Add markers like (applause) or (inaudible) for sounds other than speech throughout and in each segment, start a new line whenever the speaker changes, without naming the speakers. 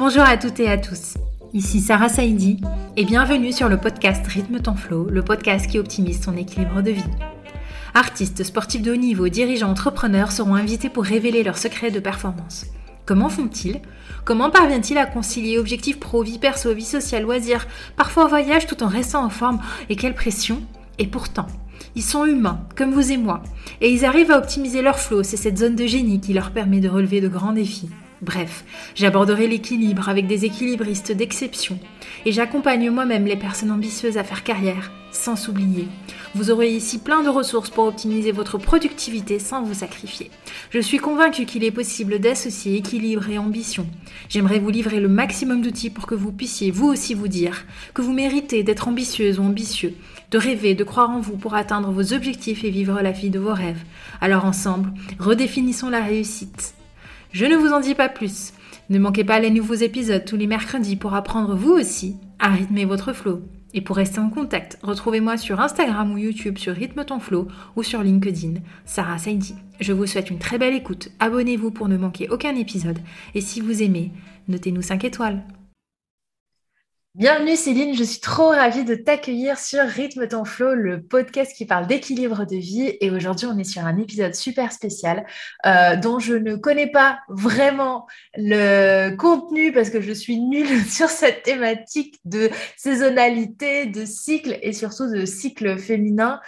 Bonjour à toutes et à tous. Ici Sarah Saidi et bienvenue sur le podcast Rythme ton flow, le podcast qui optimise ton équilibre de vie. Artistes, sportifs de haut niveau, dirigeants, entrepreneurs seront invités pour révéler leurs secrets de performance. Comment font-ils? Comment parviennent-ils à concilier objectifs pro, vie perso, vie sociale, loisirs, parfois voyage tout en restant en forme? Et quelle pression Et pourtant, ils sont humains, comme vous et moi, et ils arrivent à optimiser leur flow, c'est cette zone de génie qui leur permet de relever de grands défis. Bref, j'aborderai l'équilibre avec des équilibristes d'exception et j'accompagne moi-même les personnes ambitieuses à faire carrière sans s'oublier. Vous aurez ici plein de ressources pour optimiser votre productivité sans vous sacrifier. Je suis convaincue qu'il est possible d'associer équilibre et ambition. J'aimerais vous livrer le maximum d'outils pour que vous puissiez vous aussi vous dire que vous méritez d'être ambitieuse ou ambitieux, de rêver, de croire en vous pour atteindre vos objectifs et vivre la vie de vos rêves. Alors ensemble, redéfinissons la réussite. Je ne vous en dis pas plus. Ne manquez pas les nouveaux épisodes tous les mercredis pour apprendre vous aussi à rythmer votre flow. Et pour rester en contact, retrouvez-moi sur Instagram ou YouTube sur Rythme ton flow ou sur LinkedIn, Sarah Saidi. Je vous souhaite une très belle écoute, abonnez-vous pour ne manquer aucun épisode et si vous aimez, notez-nous 5 étoiles. Bienvenue Céline, je suis trop ravie de t'accueillir sur Rythme ton flow, le podcast qui parle d'équilibre de vie. Et aujourd'hui, on est sur un épisode super spécial euh, dont je ne connais pas vraiment le contenu parce que je suis nulle (laughs) sur cette thématique de saisonnalité, de cycle et surtout de cycle féminin.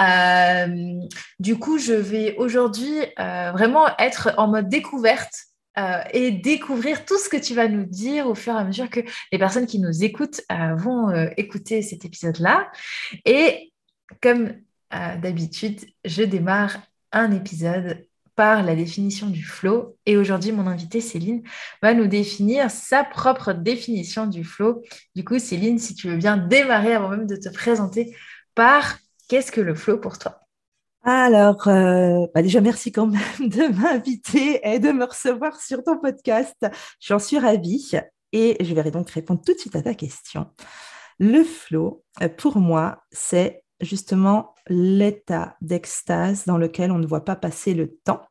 Euh, du coup, je vais aujourd'hui euh, vraiment être en mode découverte euh, et découvrir tout ce que tu vas nous dire au fur et à mesure que les personnes qui nous écoutent euh, vont euh, écouter cet épisode-là. Et comme d'habitude, je démarre un épisode par la définition du flow. Et aujourd'hui, mon invitée Céline va nous définir sa propre définition du flow. Du coup, Céline, si tu veux bien démarrer avant même de te présenter par qu'est-ce que le flow pour toi?
Alors, euh, bah déjà, merci quand même de m'inviter et de me recevoir sur ton podcast. J'en suis ravie et je vais donc répondre tout de suite à ta question. Le flow, euh, pour moi, c'est justement l'état d'extase dans lequel on ne voit pas passer le temps.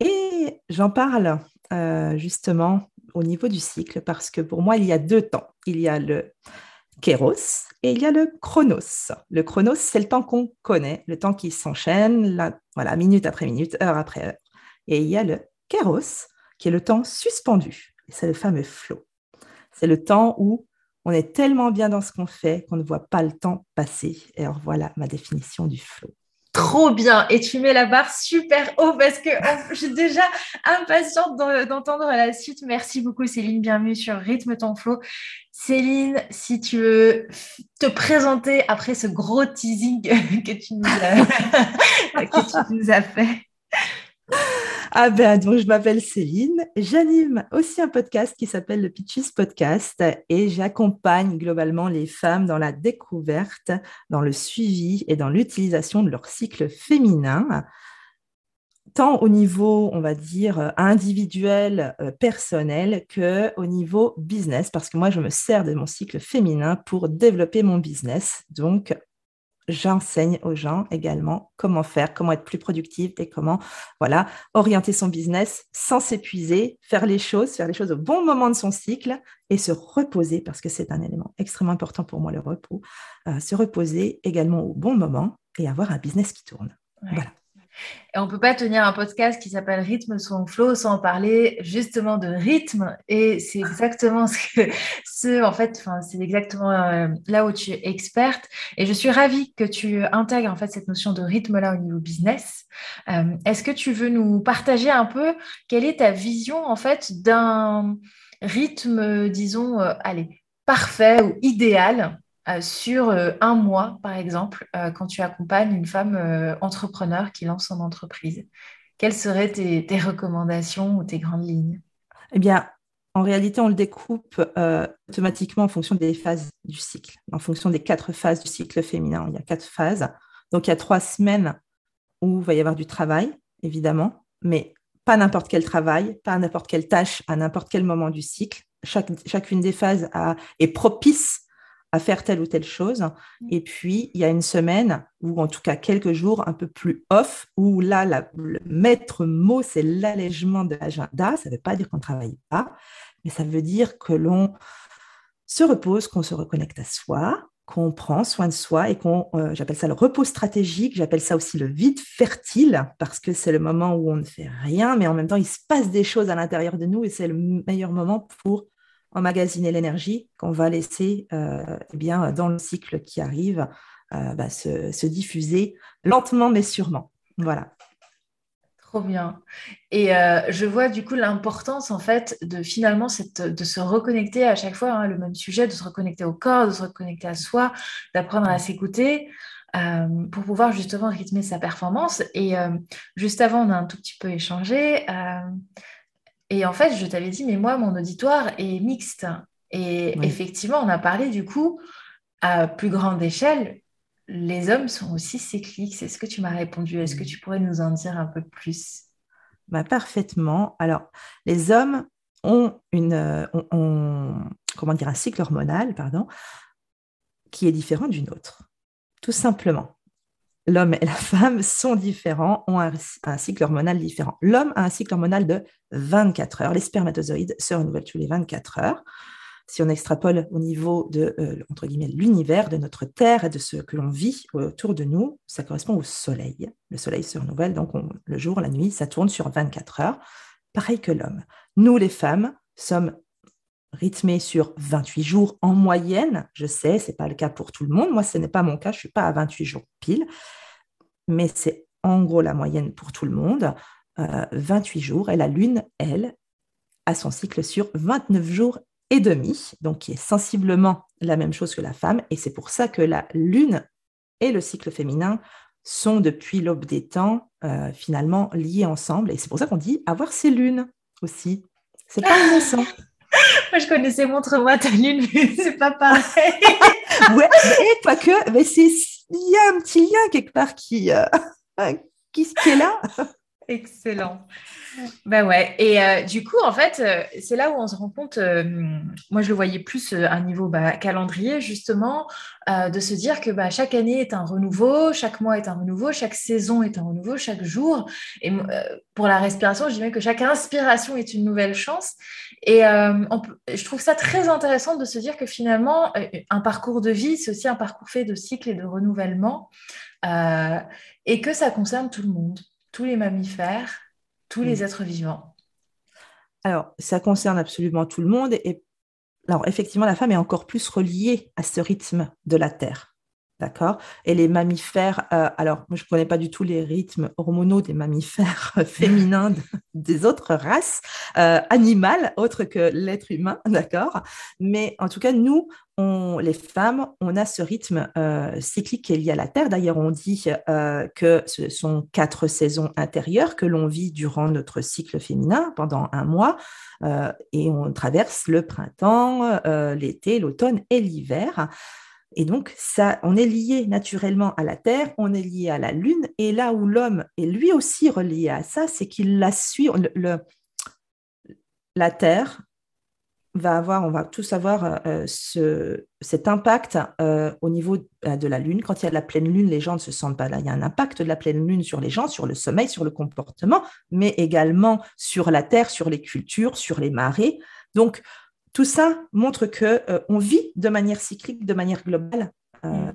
Et j'en parle euh, justement au niveau du cycle parce que pour moi, il y a deux temps. Il y a le kéros et il y a le chronos. Le chronos, c'est le temps qu'on connaît, le temps qui s'enchaîne, voilà, minute après minute, heure après heure. Et il y a le kéros, qui est le temps suspendu. c'est le fameux flow. C'est le temps où on est tellement bien dans ce qu'on fait qu'on ne voit pas le temps passer. Et alors voilà ma définition du flow
trop bien. Et tu mets la barre super haut parce que je suis déjà impatiente d'entendre la suite. Merci beaucoup, Céline. Bienvenue sur Rythme ton flow. Céline, si tu veux te présenter après ce gros teasing (laughs) (laughs) que tu nous as fait.
Ah ben, donc je m'appelle Céline, j'anime aussi un podcast qui s'appelle le Pitches Podcast et j'accompagne globalement les femmes dans la découverte, dans le suivi et dans l'utilisation de leur cycle féminin, tant au niveau, on va dire, individuel, euh, personnel, que au niveau business, parce que moi, je me sers de mon cycle féminin pour développer mon business. Donc, j'enseigne aux gens également comment faire, comment être plus productive et comment voilà, orienter son business sans s'épuiser, faire les choses, faire les choses au bon moment de son cycle et se reposer parce que c'est un élément extrêmement important pour moi le repos, euh, se reposer également au bon moment et avoir un business qui tourne. Voilà.
On ne peut pas tenir un podcast qui s'appelle Rythme son flow sans parler justement de rythme. Et c'est exactement ce que, ce, en fait, c'est exactement euh, là où tu es experte. Et je suis ravie que tu intègres en fait cette notion de rythme là au niveau business. Euh, est-ce que tu veux nous partager un peu quelle est ta vision en fait d'un rythme, disons, euh, allez, parfait ou idéal sur euh, un mois, par exemple, euh, quand tu accompagnes une femme entrepreneur qui lance son entreprise Quelles seraient tes, recommandations ou tes grandes lignes?
Eh bien, en réalité, on le découpe automatiquement en fonction des phases du cycle, en fonction des quatre phases du cycle féminin. Il y a quatre phases. Donc, il y a trois semaines où il va y avoir du travail, évidemment, mais pas n'importe quel travail, pas n'importe quelle tâche à n'importe quel moment du cycle. chacune des phases est propice à faire telle ou telle chose. Mm. Et puis, il y a une semaine, ou en tout cas quelques jours un peu plus off, où là, le maître mot, c'est l'allègement de l'agenda. Ça ne veut pas dire qu'on ne travaille pas, mais ça veut dire que l'on se repose, qu'on se reconnecte à soi, qu'on prend soin de soi et qu'on, euh, j'appelle ça le repos stratégique, j'appelle ça aussi le vide fertile, parce que c'est le moment où on ne fait rien, mais en même temps, il se passe des choses à l'intérieur de nous et c'est le meilleur moment pour emmagasiner l'énergie qu'on va laisser euh, eh bien, dans le cycle qui arrive euh, bah, se, diffuser lentement mais sûrement. Voilà.
Trop bien. Et euh, je vois du coup l'importance en fait de finalement cette, de se reconnecter à chaque fois, hein, le même sujet, de se reconnecter au corps, de se reconnecter à soi, d'apprendre à s'écouter. pour pouvoir justement rythmer sa performance. Et juste avant, on a un tout petit peu échangé. Et en fait, je t'avais dit, mais moi, mon auditoire est mixte. Et effectivement, on a parlé du coup, à plus grande échelle, les hommes sont aussi cycliques. C'est ce que tu m'as répondu. Est-ce que tu pourrais nous en dire un peu plus?
Bah, Parfaitement. Alors, les hommes ont, une, euh, comment dire, un cycle hormonal pardon, qui est différent du nôtre, tout simplement l'homme et la femme sont différents, ont un, cycle hormonal différent. L'homme a un cycle hormonal de 24 heures. Les spermatozoïdes se renouvellent tous les 24 heures. Si on extrapole au niveau de euh, l'univers, de notre Terre et de ce que l'on vit autour de nous, ça correspond au Soleil. Le Soleil se renouvelle, donc le jour, la nuit, ça tourne sur 24 heures. Pareil que l'homme. Nous, les femmes, sommes rythmés sur 28 jours en moyenne. Je sais, ce n'est pas le cas pour tout le monde. Moi, ce n'est pas mon cas. Je ne suis pas à 28 jours pile mais c'est en gros la moyenne pour tout le monde, 28 euh, jours. Et la Lune, elle, a son cycle sur 29 jours et demi, donc qui est sensiblement la même chose que la femme. Et c'est pour ça que la Lune et le cycle féminin sont depuis l'aube des temps euh, finalement liés ensemble. Et c'est pour ça qu'on dit avoir ses lunes aussi. C'est pas (laughs) innocent.
Moi, je connaissais Montre-moi ta lune, mais (laughs) c'est pas pareil. (laughs)
ouais, mais que, mais c'est il y a un petit lien quelque part qui, euh, (laughs) qui, qui, est là.
Excellent. Ben ouais. Et euh, du coup, en fait, euh, c'est là où on se rend compte, moi je le voyais plus à un niveau bah, calendrier, justement, de se dire que bah, chaque année est un renouveau, chaque mois est un renouveau, chaque saison est un renouveau, chaque jour. Et pour la respiration, je dirais que chaque inspiration est une nouvelle chance. Et je trouve ça très intéressant de se dire que finalement, un parcours de vie, c'est aussi un parcours fait de cycles et de renouvellement, et que ça concerne tout le monde tous les mammifères, tous les mm. êtres vivants
Alors, ça concerne absolument tout le monde. Et alors, effectivement, la femme est encore plus reliée à ce rythme de la Terre. D'accord Et les mammifères, euh, alors moi je ne connais pas du tout les rythmes hormonaux des mammifères (laughs) féminins des autres races euh, animales, autres que l'être humain, (laughs) d'accord Mais en tout cas, nous, on, les femmes, on a ce rythme euh, cyclique qui est lié à la Terre. D'ailleurs, on dit que ce sont quatre saisons intérieures que l'on vit durant notre cycle féminin pendant un mois. et on traverse le printemps, l'été, l'automne et l'hiver. Et donc, ça, on est lié naturellement à la Terre, on est lié à la Lune, et là où l'homme est lui aussi relié à ça, c'est qu'il la suit. La Terre va avoir, on va tous avoir euh, ce, cet impact euh, au niveau euh, de la Lune. Quand il y a de la pleine Lune, les gens ne se sentent pas là. Il y a un impact de la pleine Lune sur les gens, sur le sommeil, sur le comportement, mais également sur la Terre, sur les cultures, sur les marées. Donc, tout ça montre que euh, on vit de manière cyclique, de manière globale, euh,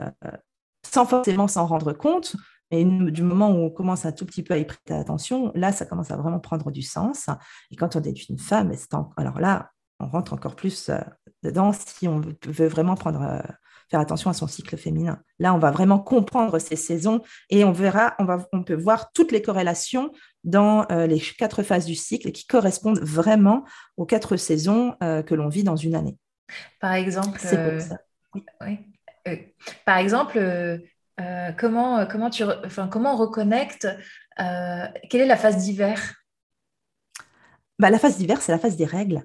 sans forcément s'en rendre compte. Et du moment où on commence un tout petit peu à y prêter attention, là, ça commence à vraiment prendre du sens. Et quand on est une femme, alors là, on rentre encore plus euh, dedans si on veut vraiment prendre faire attention à son cycle féminin. Là, on va vraiment comprendre ces saisons et on verra, on, va, on peut voir toutes les corrélations dans euh, les quatre phases du cycle qui correspondent vraiment aux quatre saisons euh, que l'on vit dans une année.
Par exemple, euh, par exemple, comment, comment, tu, enfin, comment on reconnecte Quelle est la phase d'hiver?
Bah, La phase d'hiver, c'est la phase des règles.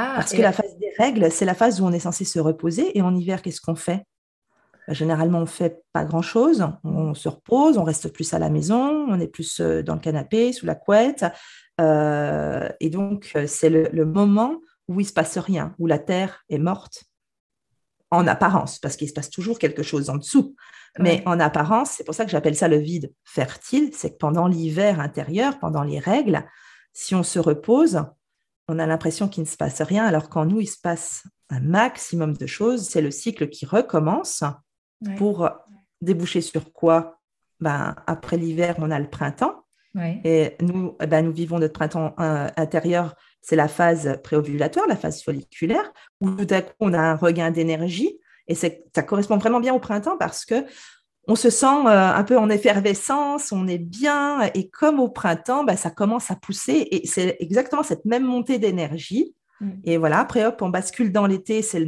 Ah, Parce que la phase des règles, c'est la phase où on est censé se reposer. Et en hiver, qu'est-ce qu'on fait? Bah, Généralement, on ne fait pas grand-chose. On se repose, on reste plus à la maison, on est plus euh, dans le canapé, sous la couette. Euh, et donc, euh, c'est le, moment où il ne se passe rien, où la terre est morte. en apparence, parce qu'il se passe toujours quelque chose en dessous. Mais en apparence, c'est pour ça que j'appelle ça le vide fertile, c'est que pendant l'hiver intérieur, pendant les règles, si on se repose, on a l'impression qu'il ne se passe rien, alors qu'en nous, il se passe un maximum de choses. C'est le cycle qui recommence pour déboucher sur quoi? Ben, Après l'hiver, on a le printemps. Et nous, eh ben, nous vivons notre printemps euh, intérieur, c'est la phase préovulatoire, la phase folliculaire, où tout à coup, on a un regain d'énergie. Et ça correspond vraiment bien au printemps parce que on se sent euh, un peu en effervescence, on est bien, et comme au printemps, ben, ça commence à pousser, et c'est exactement cette même montée d'énergie. Mm. Et voilà, après, hop, on bascule dans l'été, c'est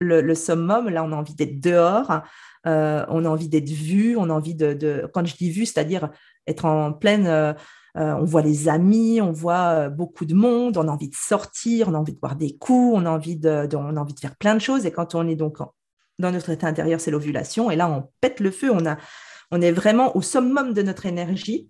le, summum, là, on a envie d'être dehors, euh, on a envie d'être vu, on a envie de, quand je dis vu, c'est-à-dire être en pleine, euh, on voit les amis, on voit beaucoup de monde, on a envie de sortir, on a envie de boire des coups, on a envie de, on a envie de faire plein de choses, et quand on est donc en, dans notre état intérieur, c'est l'ovulation. Et là, on pète le feu, on, a, on est vraiment au summum de notre énergie.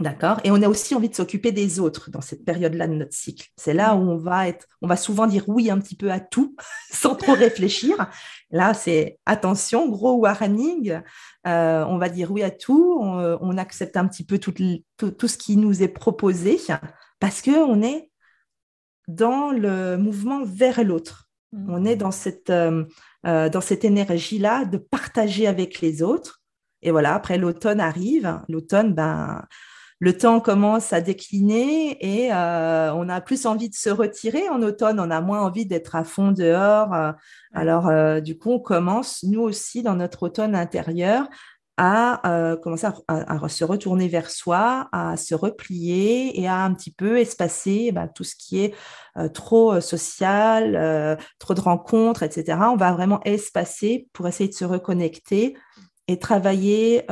D'accord? Et on a aussi envie de s'occuper des autres dans cette période-là de notre cycle. C'est là où on va être, on va souvent dire oui un petit peu à tout, (laughs) sans trop réfléchir. Là, c'est attention, gros warning. Euh, on va dire oui à tout. On, accepte un petit peu tout, tout, ce qui nous est proposé parce qu'on est dans le mouvement vers l'autre. Mmh. On est dans cette, euh, euh, dans cette énergie-là de partager avec les autres. Et voilà, après l'automne arrive. L'automne, ben, le temps commence à décliner et euh, on a plus envie de se retirer en automne, on a moins envie d'être à fond dehors. Euh. alors, du coup, on commence, nous aussi, dans notre automne intérieur, à euh, commencer à, se retourner vers soi, à se replier et à un petit peu espacer bah, tout ce qui est euh, trop euh, social, trop de rencontres, etc. On va vraiment espacer pour essayer de se reconnecter et travailler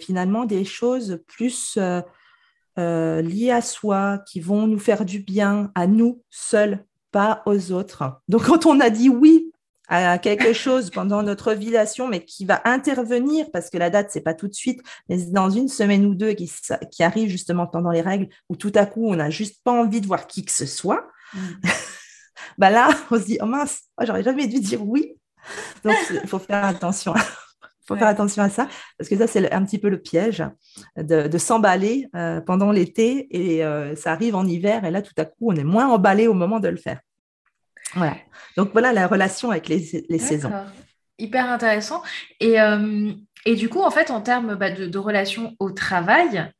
finalement des choses plus liées à soi, qui vont nous faire du bien à nous seuls, pas aux autres. Donc quand on a dit oui à quelque chose pendant notre ovulation, mais qui va intervenir, parce que la date, c'est pas tout de suite, mais dans une semaine ou deux qui, qui arrive justement pendant les règles, où tout à coup, on n'a juste pas envie de voir qui que ce soit, mm. (laughs) bah là, on se dit, oh mince, oh, j'aurais jamais dû dire oui. Donc, il faut faire attention. Faut faire attention à ça, parce que ça, c'est un petit peu le piège de, s'emballer euh, pendant l'été et euh, ça arrive en hiver, et là, tout à coup, on est moins emballé au moment de le faire. Voilà. Donc voilà la relation avec les, saisons.
Hyper intéressant. Et, euh, et, du coup, en fait, en termes bah, de, relation au travail,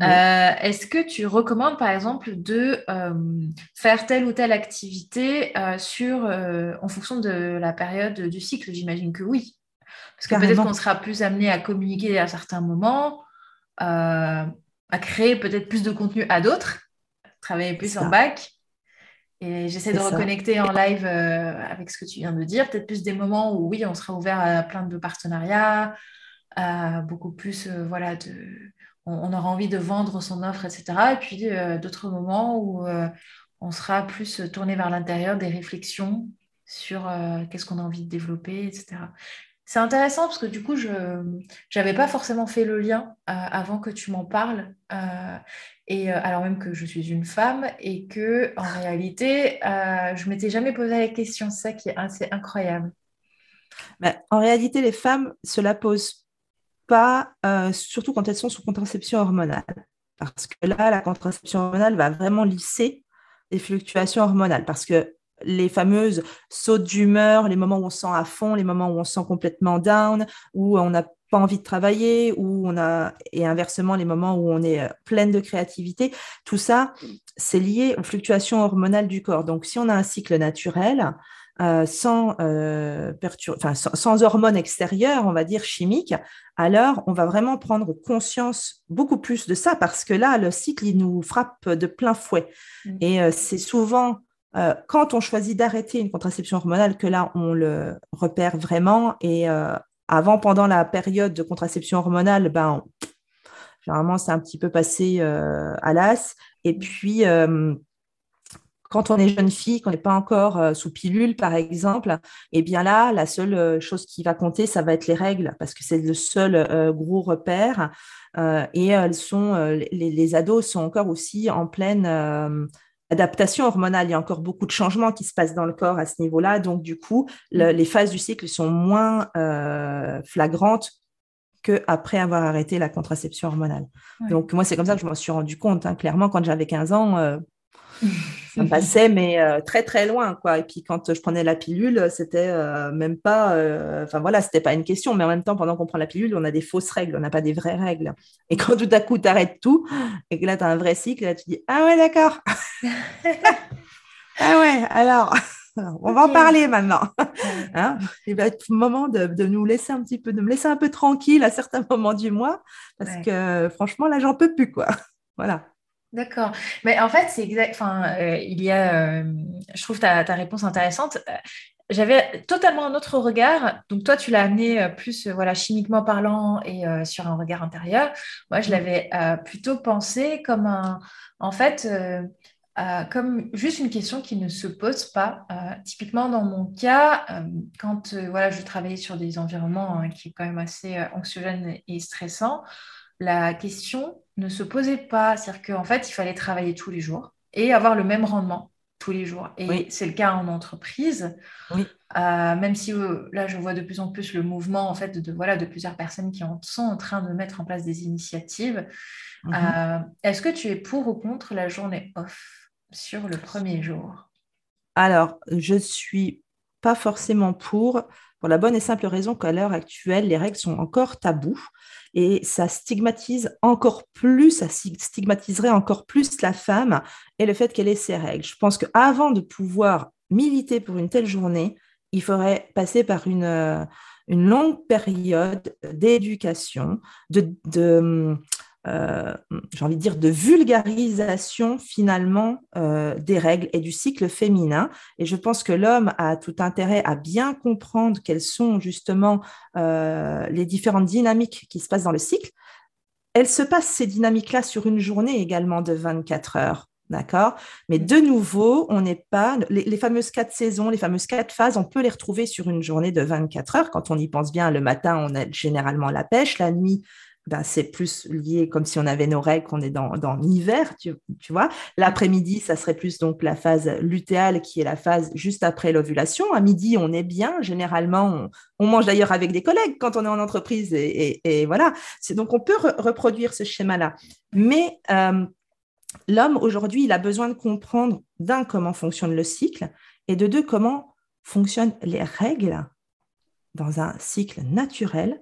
euh, est-ce que tu recommandes, par exemple, de euh, faire telle ou telle activité sur, en fonction de la période du cycle? J'imagine que oui. Parce que peut-être qu'on sera plus amené à communiquer à certains moments, à créer peut-être plus de contenu à d'autres, travailler plus en bac. Et j'essaie de reconnecter en live euh, avec ce que tu viens de dire. Peut-être plus des moments où, oui, on sera ouvert à plein de partenariats, à beaucoup plus, euh, voilà, de, on, aura envie de vendre son offre, etc. Et puis euh, d'autres moments où on sera plus tourné vers l'intérieur, des réflexions sur qu'est-ce qu'on a envie de développer, etc. C'est intéressant parce que du coup, je n'avais pas forcément fait le lien avant que tu m'en parles. Euh, alors même que je suis une femme et que en réalité, euh, je m'étais jamais posé la question. C'est ça qui est assez incroyable.
Mais en réalité, les femmes se la posent pas, euh, surtout quand elles sont sous contraception hormonale. Parce que là, la contraception hormonale va vraiment lisser les fluctuations hormonales. Parce que les fameuses sautes d'humeur, les moments où on se sent à fond, les moments où on se sent complètement down, où on a pas envie de travailler, où on a, et inversement, les moments où on est euh, pleine de créativité, tout ça, c'est lié aux fluctuations hormonales du corps. Donc, si on a un cycle naturel, euh, sans, euh, enfin, sans, hormones extérieures, on va dire chimiques, alors on va vraiment prendre conscience beaucoup plus de ça parce que là, le cycle, il nous frappe de plein fouet. Mmh. Et c'est souvent quand on choisit d'arrêter une contraception hormonale que là, on le repère vraiment et avant, pendant la période de contraception hormonale, ben, généralement, c'est un petit peu passé euh, à l'as. Et puis, euh, quand on est jeune fille, qu'on n'est pas encore euh, sous pilule, par exemple, et eh bien là, la seule chose qui va compter, ça va être les règles, parce que c'est le seul gros repère. et elles sont, les, ados sont encore aussi en pleine adaptation hormonale. Il y a encore beaucoup de changements qui se passent dans le corps à ce niveau-là. Donc, du coup, les phases du cycle sont moins flagrantes qu'après avoir arrêté la contraception hormonale. Donc, moi, c'est comme ça que je m'en suis rendu compte. Hein. Clairement, quand j'avais 15 ans, (laughs) ça passait, mais euh, très très loin, quoi. Et puis quand je prenais la pilule, c'était euh, même pas, euh, enfin voilà, c'était pas une question, mais en même temps, pendant qu'on prend la pilule, on a des fausses règles, on n'a pas des vraies règles. Et quand tout à coup, tu arrêtes tout, et que là, tu as un vrai cycle, là, tu dis, ah ouais, d'accord. (laughs) ah ouais, alors. On va en parler maintenant. Hein? Il va être moment de, de, nous laisser un petit peu, de me laisser un peu tranquille à certains moments du mois, parce que franchement, là, j'en peux plus, quoi. Voilà.
D'accord. Mais en fait, c'est exact. Enfin, euh, il y a. Euh, je trouve ta, ta réponse intéressante. Euh, j'avais totalement un autre regard. Donc, toi, tu l'as amené plus voilà, chimiquement parlant et sur un regard intérieur. Moi, je l'avais plutôt pensé comme un. En fait. comme juste une question qui ne se pose pas. typiquement, dans mon cas, quand voilà, je travaillais sur des environnements hein, qui est quand même assez anxiogènes et stressants, la question ne se posait pas. C'est-à-dire qu'en fait, il fallait travailler tous les jours et avoir le même rendement tous les jours. Et c'est le cas en entreprise. Oui. Euh, même si euh, là, je vois de plus en plus le mouvement en fait de, voilà de plusieurs personnes qui sont en train de mettre en place des initiatives. Mhm. Euh, est-ce que tu es pour ou contre la journée off sur le premier jour?
Alors, je suis pas forcément pour, pour la bonne et simple raison qu'à l'heure actuelle, les règles sont encore tabous et ça stigmatise encore plus, ça stigmatiserait encore plus la femme et le fait qu'elle ait ses règles. Je pense qu'avant de pouvoir militer pour une telle journée, il faudrait passer par une, euh, une longue période d'éducation, de, de euh, j'ai envie de dire, de vulgarisation finalement euh, des règles et du cycle féminin. Et je pense que l'homme a tout intérêt à bien comprendre quelles sont justement euh, les différentes dynamiques qui se passent dans le cycle. Elles se passent, ces dynamiques-là, sur une journée également de 24 heures. D'accord? Mais de nouveau, on n'est pas. Les, les, fameuses quatre saisons, les fameuses quatre phases, on peut les retrouver sur une journée de 24 heures. Quand on y pense bien, le matin, on a généralement la pêche. La nuit, ben, c'est plus lié comme si on avait nos règles, qu'on est dans, dans l'hiver, tu, tu, vois. L'après-midi, ça serait plus donc la phase lutéale, qui est la phase juste après l'ovulation. À midi, on est bien. Généralement, on, mange d'ailleurs avec des collègues quand on est en entreprise. Et, et, voilà. C'est, donc, on peut reproduire ce schéma-là. Mais euh, l'homme, aujourd'hui, il a besoin de comprendre, d'un, comment fonctionne le cycle, et de deux, comment fonctionnent les règles dans un cycle naturel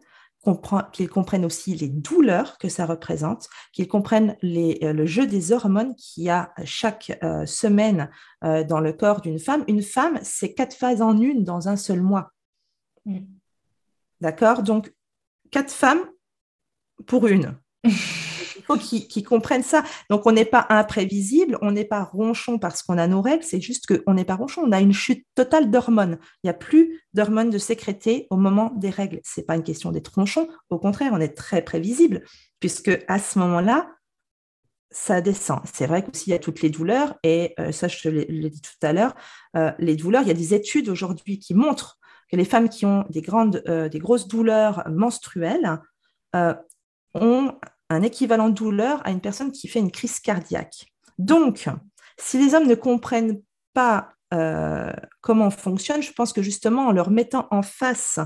qu'ils comprennent aussi les douleurs que ça représente, qu'ils comprennent euh, le jeu des hormones qu'il y a chaque euh, semaine euh, dans le corps d'une femme. Une femme, c'est quatre phases en une dans un seul mois. Mm. D'accord? Donc, quatre femmes pour une. (laughs) faut qu'ils comprennent ça. Donc, on n'est pas imprévisible, on n'est pas ronchon parce qu'on a nos règles, c'est juste qu'on n'est pas ronchon, on a une chute totale d'hormones. Il n'y a plus d'hormones de sécréter au moment des règles. Ce n'est pas une question d'être ronchon, au contraire, on est très prévisible, puisque à ce moment-là, ça descend. C'est vrai qu'aussi, il y a toutes les douleurs, et euh, ça, je te l'ai dit tout à l'heure, euh, les douleurs, il y a des études aujourd'hui qui montrent que les femmes qui ont des, grandes, euh, des grosses douleurs menstruelles ont un équivalent douleur à une personne qui fait une crise cardiaque. Donc, si les hommes ne comprennent pas euh, comment on fonctionne, je pense que justement en leur mettant en face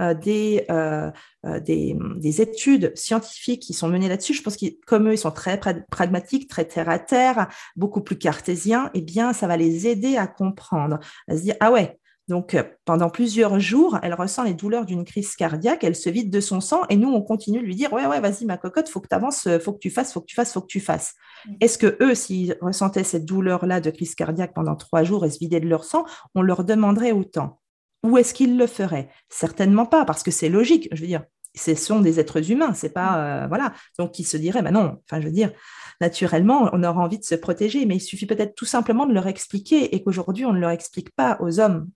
euh, euh, des, des, études scientifiques qui sont menées là-dessus, je pense que comme eux, ils sont très pragmatiques, très terre à terre, beaucoup plus cartésiens, eh bien, ça va les aider à comprendre, à se dire, ah ouais, donc, euh, pendant plusieurs jours, elle ressent les douleurs d'une crise cardiaque, elle se vide de son sang et nous, on continue de lui dire Ouais, ouais, vas-y, ma cocotte, faut que tu avances, faut que tu fasses, faut que tu fasses, faut que tu fasses. Mm. Est-ce que eux, s'ils ressentaient cette douleur-là de crise cardiaque pendant trois jours et se vidaient de leur sang, on leur demanderait autant? Ou est-ce qu'ils le feraient? Certainement pas, parce que c'est logique. Je veux dire, ce sont des êtres humains, c'est pas. Mm. Euh, voilà. Donc, ils se diraient Bah non, enfin, je veux dire naturellement, on aura envie de se protéger, mais il suffit peut-être tout simplement de leur expliquer et qu'aujourd'hui, on ne leur explique pas aux hommes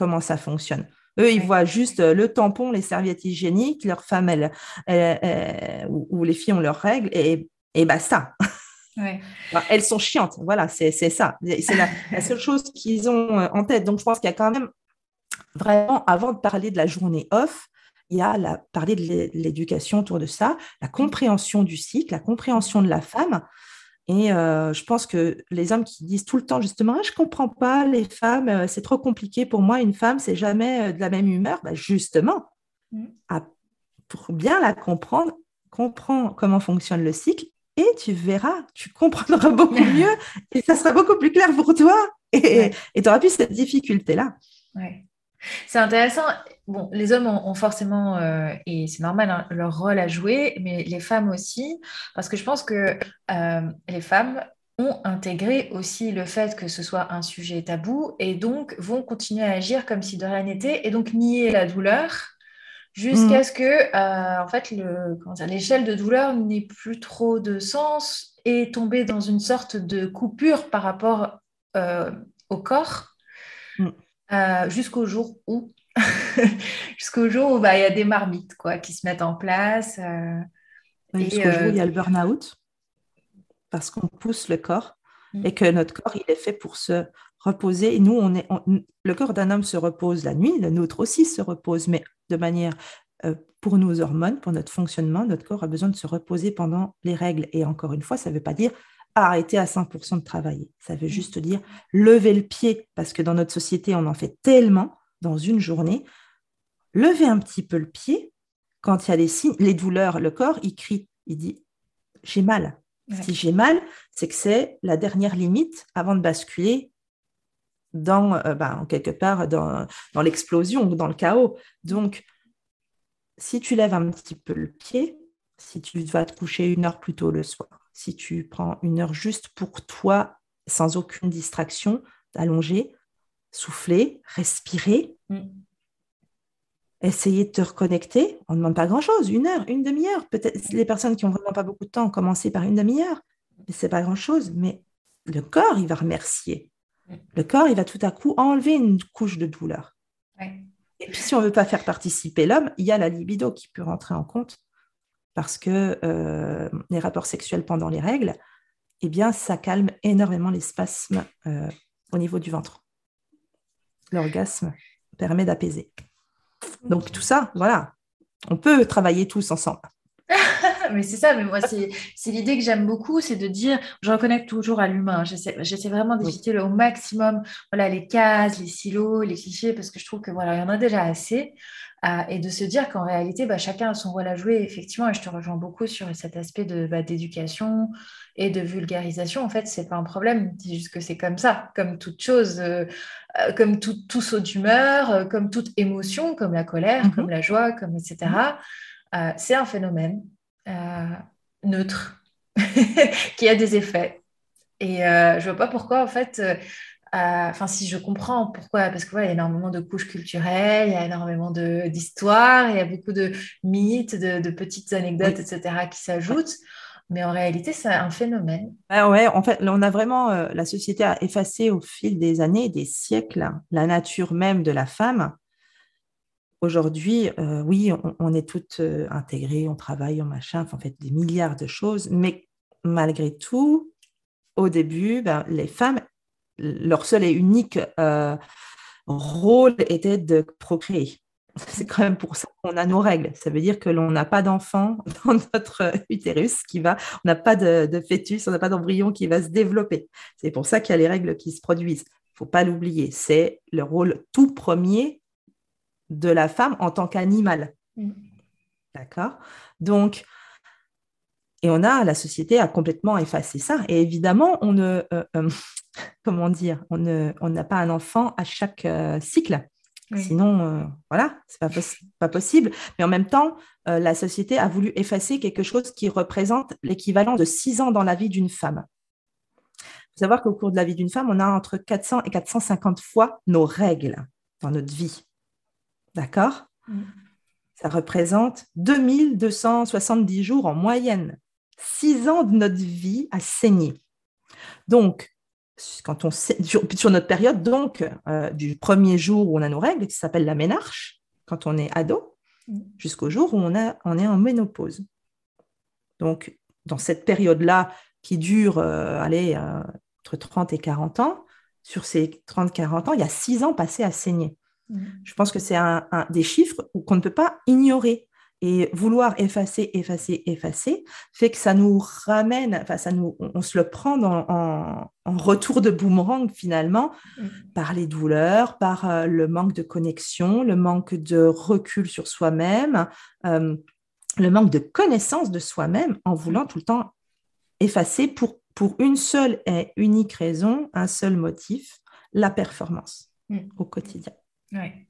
comment ça fonctionne. Eux, ils voient juste euh, le tampon, les serviettes hygiéniques, leur femme, elle, ou, les filles ont leurs règles, et, et basta. (laughs) elles sont chiantes, voilà, c'est ça. C'est la, seule chose qu'ils ont euh, en tête. Donc, je pense qu'il y a quand même, vraiment, avant de parler de la journée off, il y a la, parler de l'éducation autour de ça, la compréhension du cycle, la compréhension de la femme. Et euh, je pense que les hommes qui disent tout le temps justement ah, je comprends pas les femmes, euh, c'est trop compliqué pour moi, une femme c'est jamais euh, de la même humeur, bah, justement, mm. pour bien la comprendre, comprends comment fonctionne le cycle et tu verras, tu comprendras (laughs) beaucoup mieux et ça sera beaucoup plus clair pour toi et tu auras plus cette difficulté là.
Ouais. C'est intéressant. Bon, les hommes ont, forcément, euh, et c'est normal, hein, leur rôle à jouer, mais les femmes aussi, parce que je pense que euh, les femmes ont intégré aussi le fait que ce soit un sujet tabou et donc vont continuer à agir comme si de rien n'était et donc nier la douleur jusqu'à mmh. ce que euh, en fait l'échelle de douleur n'ait plus trop de sens et tomber dans une sorte de coupure par rapport au corps. Mmh. Euh, jusqu'au jour où? (laughs) Jusqu'au jour où bah, il y a des marmites quoi, qui se mettent en place. Euh,
jusqu'au jour où il y a le burn-out, parce qu'on pousse le corps mm. et que notre corps, il est fait pour se reposer. Et nous, on est, le corps d'un homme se repose la nuit, le nôtre aussi se repose, mais de manière euh, pour nos hormones, pour notre fonctionnement, notre corps a besoin de se reposer pendant les règles. Et encore une fois, ça ne veut pas dire arrêter à 100% de travailler. Ça veut mm. juste dire lever le pied, parce que dans notre société, on en fait tellement dans une journée. Lever un petit peu le pied, quand il y a les signes, les douleurs, le corps, il crie, il dit j'ai mal. Si j'ai mal, c'est que c'est la dernière limite avant de basculer dans, euh, bah, quelque part, dans, dans l'explosion ou dans le chaos. Donc, si tu lèves un petit peu le pied, si tu vas te coucher une heure plus tôt le soir, si tu prends une heure juste pour toi, sans aucune distraction, allonger, souffler, respirer, mm. essayer de te reconnecter. On ne demande pas grand-chose, une heure, une demi-heure. Peut-être les personnes qui n'ont vraiment pas beaucoup de temps ont commencé par une demi-heure, mais c'est pas grand-chose. Mais le corps, il va remercier. Mm. Le corps, il va tout à coup enlever une couche de douleur. Et puis, si on ne veut pas faire participer l'homme, il y a la libido qui peut rentrer en compte parce que euh, les rapports sexuels pendant les règles, eh bien, ça calme énormément les spasmes euh, au niveau du ventre. L'orgasme permet d'apaiser. Donc tout ça, voilà, on peut travailler tous ensemble. (laughs)
mais c'est ça, mais moi, c'est l'idée que j'aime beaucoup, c'est de dire, je reconnecte toujours à l'humain. J'essaie vraiment d'éviter au maximum voilà, les cases, les silos, les clichés, parce que je trouve que voilà, il y en a déjà assez et de se dire qu'en réalité, bah, chacun a son rôle à jouer. Effectivement, et je te rejoins beaucoup sur cet aspect de, bah, d'éducation et de vulgarisation. En fait, c'est pas un problème, c'est juste que c'est comme ça, comme toute chose, euh, euh, comme tout, tout, saut d'humeur, euh, comme toute émotion, comme la colère, mm-hmm. comme la joie, comme etc. Mm-hmm. c'est un phénomène neutre (laughs) qui a des effets. Et je vois pas pourquoi, en fait, Enfin, si je comprends pourquoi, parce qu'il y a énormément de couches culturelles, il y a énormément d'histoires, il y a beaucoup de mythes, de, petites anecdotes, etc., qui s'ajoutent. Mais en réalité, c'est un phénomène.
ouais, en fait, on a vraiment, euh, la société a effacé au fil des années, des siècles, la nature même de la femme. Aujourd'hui, euh, oui, on, est toutes euh, intégrées, on travaille, on machin, enfin, en fait, des milliards de choses. Mais malgré tout, au début, ben, les femmes leur seul et unique euh, rôle était de procréer. (laughs) C'est quand même pour ça qu'on a nos règles. Ça veut dire que l'on n'a pas d'enfant (laughs) dans notre utérus qui va, on n'a pas de, fœtus, on n'a pas d'embryon qui va se développer. C'est pour ça qu'il y a les règles qui se produisent. Il ne faut pas l'oublier. C'est le rôle tout premier de la femme en tant qu'animal. Mm. D'accord? Donc, et on a, la société a complètement effacé ça. Et évidemment, on ne, euh, euh, (laughs) comment dire, on n'a pas un enfant à chaque euh, cycle. Sinon, voilà, c'est pas, pas possible. Mais en même temps, la société a voulu effacer quelque chose qui représente l'équivalent de six ans dans la vie d'une femme. Il faut savoir qu'au cours de la vie d'une femme, on a entre 400 et 450 fois nos règles dans notre vie. D'accord? Mm. Ça représente 2270 jours en moyenne six ans de notre vie à saigner. Donc, quand on sur, sur notre période, donc, euh, du premier jour où on a nos règles, qui s'appelle la ménarche, quand on est ado, jusqu'au jour où on, a, on est en ménopause. Donc, dans cette période-là, qui dure, euh, allez, euh, entre 30 et 40 ans, sur ces 30-40 ans, il y a six ans passés à saigner. Mm. Je pense que c'est un, des chiffres qu'on ne peut pas ignorer. Et vouloir effacer, effacer, effacer, fait que ça nous ramène, enfin, ça nous, on, se le prend en, retour de boomerang finalement, mm. par les douleurs, par euh, le manque de connexion, le manque de recul sur soi-même, euh, le manque de connaissance de soi-même en voulant tout le temps effacer pour, pour une seule et unique raison, un seul motif, la performance mm. au quotidien.
Oui.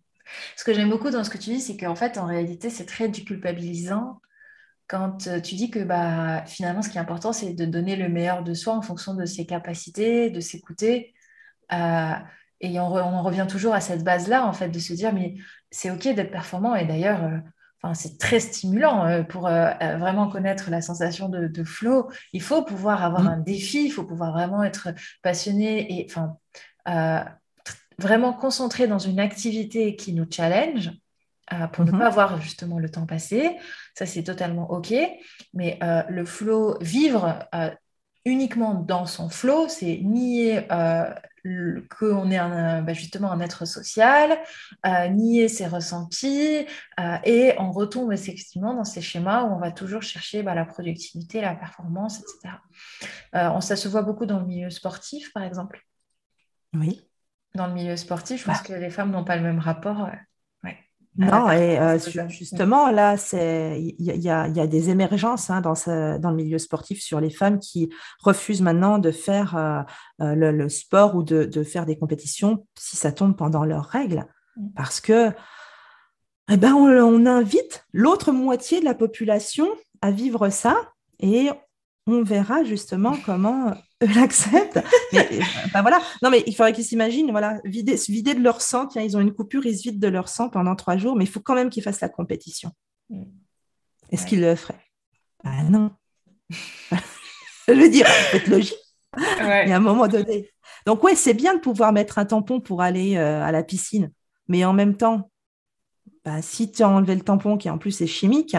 Ce que j'aime beaucoup dans ce que tu dis, c'est qu'en fait, en réalité, c'est très déculpabilisant quand euh, tu dis que bah, finalement, ce qui est important, c'est de donner le meilleur de soi en fonction de ses capacités, de s'écouter. Euh, et on, on, revient toujours à cette base-là, en fait, de se dire, mais c'est OK d'être performant. Et d'ailleurs, euh, enfin, c'est très stimulant pour vraiment connaître la sensation de, flow. Il faut pouvoir avoir mmh. un défi, il faut pouvoir vraiment être passionné et enfin, vraiment concentré dans une activité qui nous challenge euh, pour ne mhm. pas voir justement le temps passer. Ça, c'est totalement OK. Mais euh, le flow, vivre euh, uniquement dans son flow, c'est nier qu'on est un, bah, justement un être social, nier ses ressentis, et on retombe effectivement dans ces schémas où on va toujours chercher bah, la productivité, la performance, etc. on, ça se voit beaucoup dans le milieu sportif, par exemple.
Oui
dans le milieu sportif. Je pense bah. que les femmes n'ont pas le même rapport.
Non, et euh, justement, là, il y, a des émergences hein, dans, dans, le milieu sportif sur les femmes qui refusent maintenant de faire euh, euh, le, sport ou de, faire des compétitions si ça tombe pendant leurs règles. Mm. Parce que eh ben, on invite l'autre moitié de la population à vivre ça et on verra justement (laughs) comment eux l'acceptent. mais voilà. Non, mais il faudrait qu'ils s'imaginent, voilà, vider, se vider de leur sang. Tiens, ils ont une coupure, ils se vident de leur sang pendant trois jours, mais il faut quand même qu'ils fassent la compétition. Mm. Est-ce qu'ils le feraient? Ben non. (laughs) Je veux dire, c'est logique. Ouais. Il y a un moment donné. Donc, ouais, c'est bien de pouvoir mettre un tampon pour aller euh, à la piscine, mais en même temps, bah, si tu as enlevé le tampon qui en plus est chimique,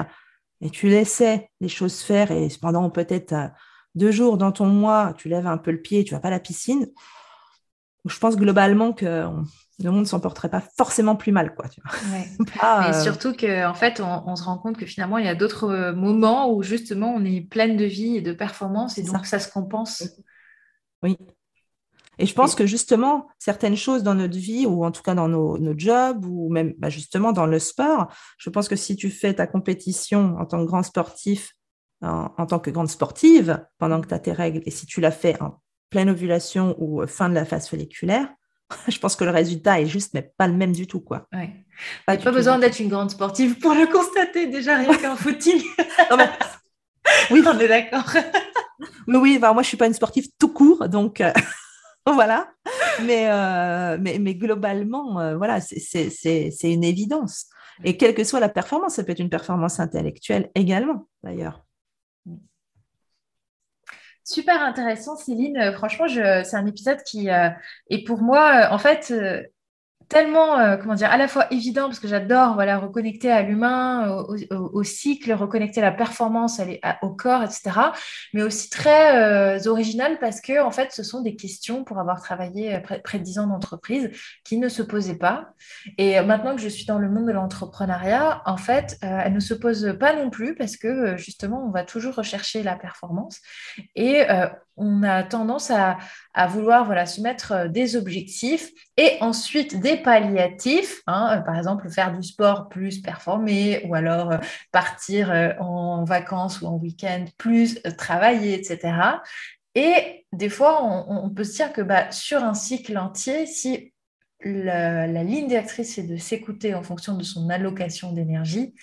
et tu laissais les choses faire et pendant peut-être euh, deux jours dans ton mois, tu lèves un peu le pied, tu vas pas à la piscine, je pense globalement que le monde ne s'en porterait pas forcément plus mal. Quoi, tu
vois. (laughs) Euh, surtout qu'en en fait, on, se rend compte que finalement, il y a d'autres euh, moments où justement on est pleine de vie et de performance et donc ça se compense.
Oui. Et je pense que justement, certaines choses dans notre vie, ou en tout cas dans nos, jobs, ou même bah, justement dans le sport, je pense que si tu fais ta compétition en tant que grand sportif, en, tant que grande sportive, pendant que tu as tes règles, et si tu l'as fait en pleine ovulation ou fin de la phase folliculaire, (laughs) je pense que le résultat est juste, mais pas le même du tout. Quoi.
Ouais. Pas, pas besoin d'être une grande sportive pour le constater, déjà rien qu'un (laughs) footing. (laughs) Oui, on est d'accord.
mais oui, moi je ne suis pas une sportive tout court, donc euh, voilà. Mais, euh, mais, mais, globalement, euh, voilà, c'est une évidence. Et quelle que soit la performance, ça peut être une performance intellectuelle également, d'ailleurs.
Super intéressant, Céline. Franchement, c'est un épisode qui est pour moi, en fait, tellement, euh, comment dire, à la fois évident parce que j'adore voilà, reconnecter à l'humain, au, cycle, reconnecter la performance au corps, etc. Mais aussi très euh, original parce que, en fait, ce sont des questions pour avoir travaillé près, près de 10 ans d'entreprise qui ne se posaient pas. Et maintenant que je suis dans le monde de l'entrepreneuriat, en fait, euh, elles ne se posent pas non plus parce que, justement, on va toujours rechercher la performance. Et on a tendance à, vouloir voilà, se mettre euh, des objectifs et ensuite des palliatifs, hein, euh, par exemple faire du sport plus performer ou alors euh, partir en vacances ou en week-end plus travailler, etc. Et des fois, on, peut se dire que bah, sur un cycle entier, si la, ligne directrice est de s'écouter en fonction de son allocation d'énergie,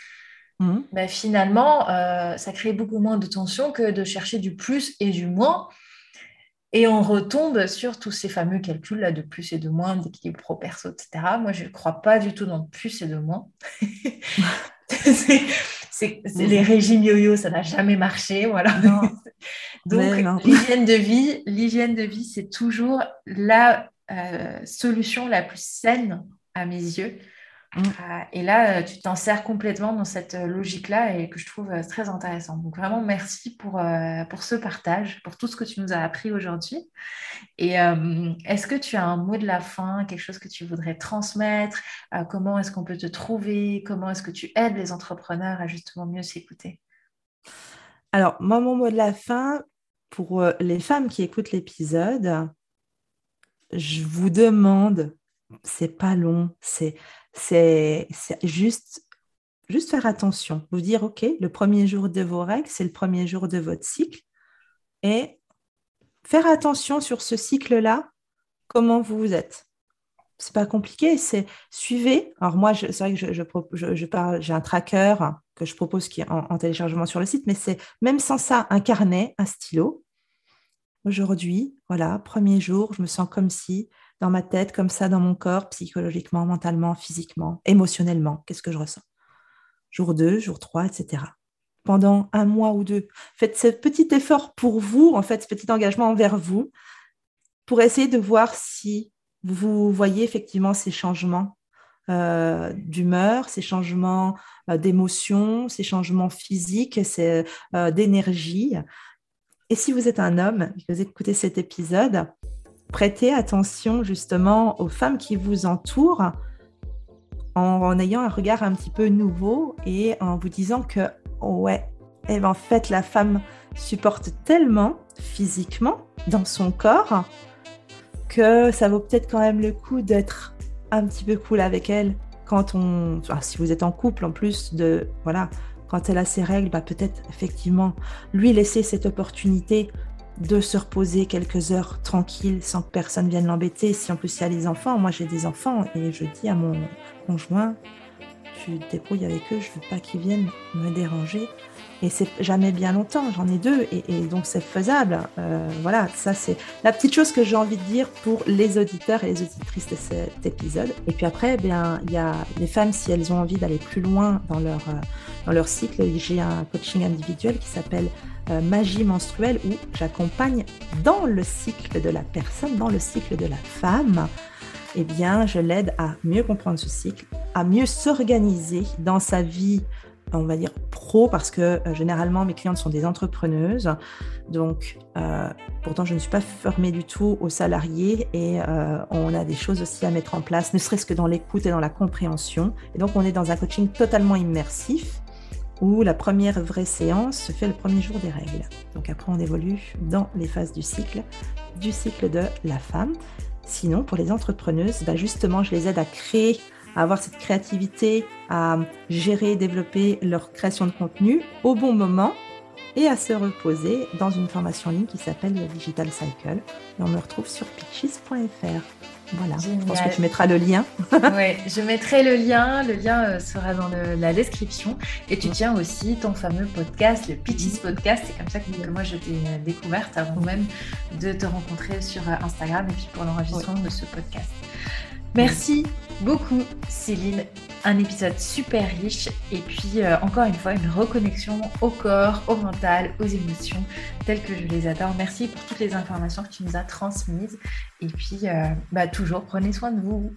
mmh. bah, finalement, ça crée beaucoup moins de tension que de chercher du plus et du moins. Et on retombe sur tous ces fameux calculs là de plus et de moins, d'équilibre pro-perso, etc. Moi, je ne crois pas du tout dans plus et de moins. (laughs) c'est, les régimes yo-yo, ça n'a jamais marché. Voilà. (laughs) Donc, l'hygiène de vie, l'hygiène de vie, c'est toujours la euh, solution la plus saine à mes yeux Mm. Euh, et là, tu t'en sers complètement dans cette logique-là et que je trouve très intéressant. Donc vraiment, merci pour, pour ce partage, pour tout ce que tu nous as appris aujourd'hui. Et est-ce que tu as un mot de la fin, quelque chose que tu voudrais transmettre? Comment est-ce qu'on peut te trouver? Comment est-ce que tu aides les entrepreneurs à justement mieux s'écouter?
Alors, moi, mon mot de la fin, pour les femmes qui écoutent l'épisode, je vous demande, c'est pas long, c'est juste, juste faire attention. Vous dire, OK, le premier jour de vos règles, c'est le premier jour de votre cycle. Et faire attention sur ce cycle-là, comment vous êtes. C'est pas compliqué, c'est suivez. Alors moi, c'est vrai que je, parle, j'ai un tracker que je propose qui est en téléchargement sur le site, mais c'est même sans ça, un carnet, un stylo, Aujourd'hui, voilà, premier jour, je me sens comme si, dans ma tête, comme ça, dans mon corps, psychologiquement, mentalement, physiquement, émotionnellement. Qu'est-ce que je ressens? Jour 2, jour 3, etc. Pendant un mois ou deux. Faites ce petit effort pour vous, en fait, ce petit engagement envers vous, pour essayer de voir si vous voyez effectivement ces changements euh, d'humeur, ces changements euh, d'émotion, ces changements physiques, euh, d'énergie. Et si vous êtes un homme vous écoutez cet épisode, prêtez attention justement aux femmes qui vous entourent en, ayant un regard un petit peu nouveau et en vous disant que, ouais, eh ben, en fait, la femme supporte tellement physiquement dans son corps que ça vaut peut-être quand même le coup d'être un petit peu cool avec elle quand on, si vous êtes en couple en plus de, voilà, quand elle a ses règles, bah, peut-être effectivement lui laisser cette opportunité de se reposer quelques heures tranquille sans que personne vienne l'embêter. Si en plus il y a les enfants, moi j'ai des enfants et je dis à mon conjoint, tu te débrouilles avec eux, je veux pas qu'ils viennent me déranger. Et c'est jamais bien longtemps, j'en ai deux, et, donc c'est faisable. Euh, voilà, ça c'est la petite chose que j'ai envie de dire pour les auditeurs et les auditrices de cet épisode. Et puis après, eh bien, il y a les femmes, si elles ont envie d'aller plus loin dans leur, euh, dans leur cycle, j'ai un coaching individuel qui s'appelle euh, Magie menstruelle, où j'accompagne dans le cycle de la personne, dans le cycle de la femme, eh bien, je l'aide à mieux comprendre ce cycle, à mieux s'organiser dans sa vie on va dire pro parce que euh, généralement mes clientes sont des entrepreneuses. Donc, euh, pourtant, je ne suis pas formée du tout aux salariés et on a des choses aussi à mettre en place, ne serait-ce que dans l'écoute et dans la compréhension. Et donc, on est dans un coaching totalement immersif où la première vraie séance se fait le premier jour des règles. Donc après, on évolue dans les phases du cycle, du cycle de la femme. Sinon, pour les entrepreneuses, bah justement, je les aide à créer à avoir cette créativité, à gérer développer leur création de contenu au bon moment et à se reposer dans une formation en ligne qui s'appelle le Digital Cycle. Et on me retrouve sur pitches.fr. Voilà, je pense que tu mettras le lien. (laughs)
oui, je mettrai le lien. Le lien euh, sera dans la description. Et tu tiens aussi ton fameux podcast, le Pitches Podcast. C'est comme ça que, moi je t'ai découverte avant même de te rencontrer sur euh, Instagram et puis pour l'enregistrement de ce podcast. Merci beaucoup Céline, un épisode super riche et puis euh, encore une fois une reconnexion au corps, au mental, aux émotions telles que je les adore. Merci pour toutes les informations que tu nous as transmises et puis euh, bah, toujours prenez soin de vous.